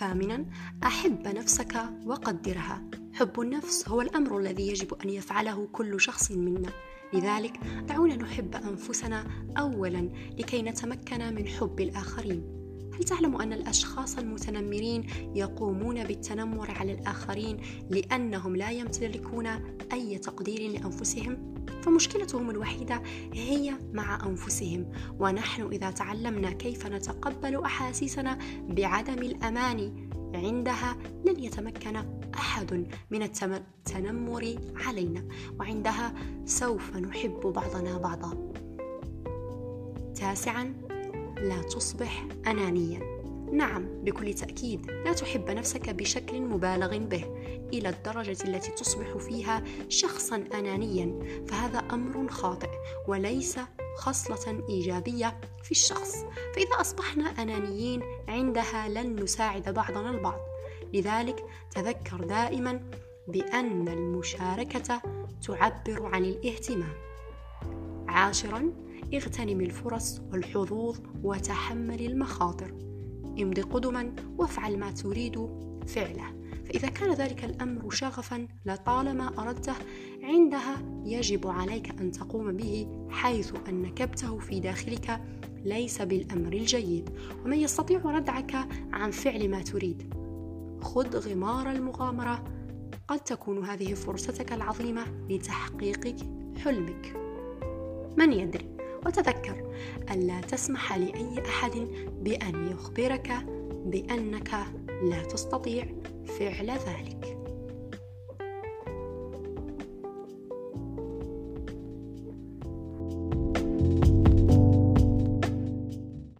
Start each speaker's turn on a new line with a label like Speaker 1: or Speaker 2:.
Speaker 1: ثامنا أحب نفسك وقدرها. حب النفس هو الأمر الذي يجب أن يفعله كل شخص منا. لذلك دعونا نحب أنفسنا أولا لكي نتمكن من حب الآخرين. هل تعلم أن الأشخاص المتنمرين يقومون بالتنمر على الآخرين لأنهم لا يمتلكون أي تقدير لأنفسهم؟ فمشكلتهم الوحيدة هي مع أنفسهم. ونحن إذا تعلمنا كيف نتقبل أحاسيسنا بعدم الأمان عندها لن يتمكن أحد من التنمر علينا. وعندها سوف نحب بعضنا بعضا. تاسعا لا تصبح أنانيا. نعم بكل تأكيد. لا تحب نفسك بشكل مبالغ به إلى الدرجة التي تصبح فيها شخصا أنانيا. فهذا أمر خاطئ وليس خصلة إيجابية في الشخص. فإذا أصبحنا أنانيين عندها لن نساعد بعضنا البعض. لذلك تذكر دائما بأن المشاركة تعبر عن الاهتمام. عاشرا اغتنم الفرص والحظوظ وتحمل المخاطر. امض قدما وافعل ما تريد فعله. فإذا كان ذلك الأمر شغفا لطالما أردته عندها يجب عليك أن تقوم به حيث أن كبته في داخلك ليس بالأمر الجيد. ومن يستطيع ردعك عن فعل ما تريد خذ غمار المغامرة. قد تكون هذه فرصتك العظيمة لتحقيق حلمك. من يدري؟ وتذكر ألا تسمح لأي أحد بأن يخبرك بأنك لا تستطيع فعل ذلك.